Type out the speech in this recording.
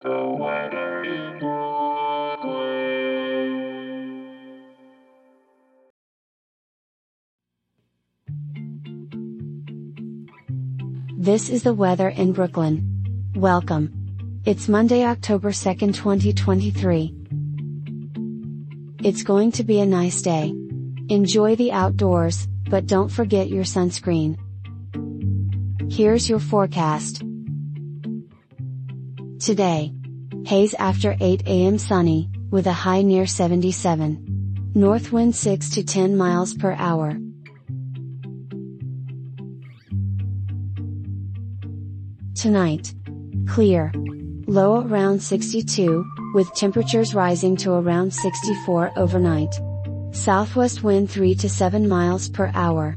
This is the weather in Brooklyn. Welcome. It's Monday, October 2nd, 2023. It's going to be a nice day. Enjoy the outdoors, but don't forget your sunscreen. Here's your forecast. Today. Haze after 8 am sunny, with a high near 77. North wind 6 to 10 miles per hour. Tonight. Clear. Low around 62, with temperatures rising to around 64 overnight. Southwest wind 3 to 7 miles per hour.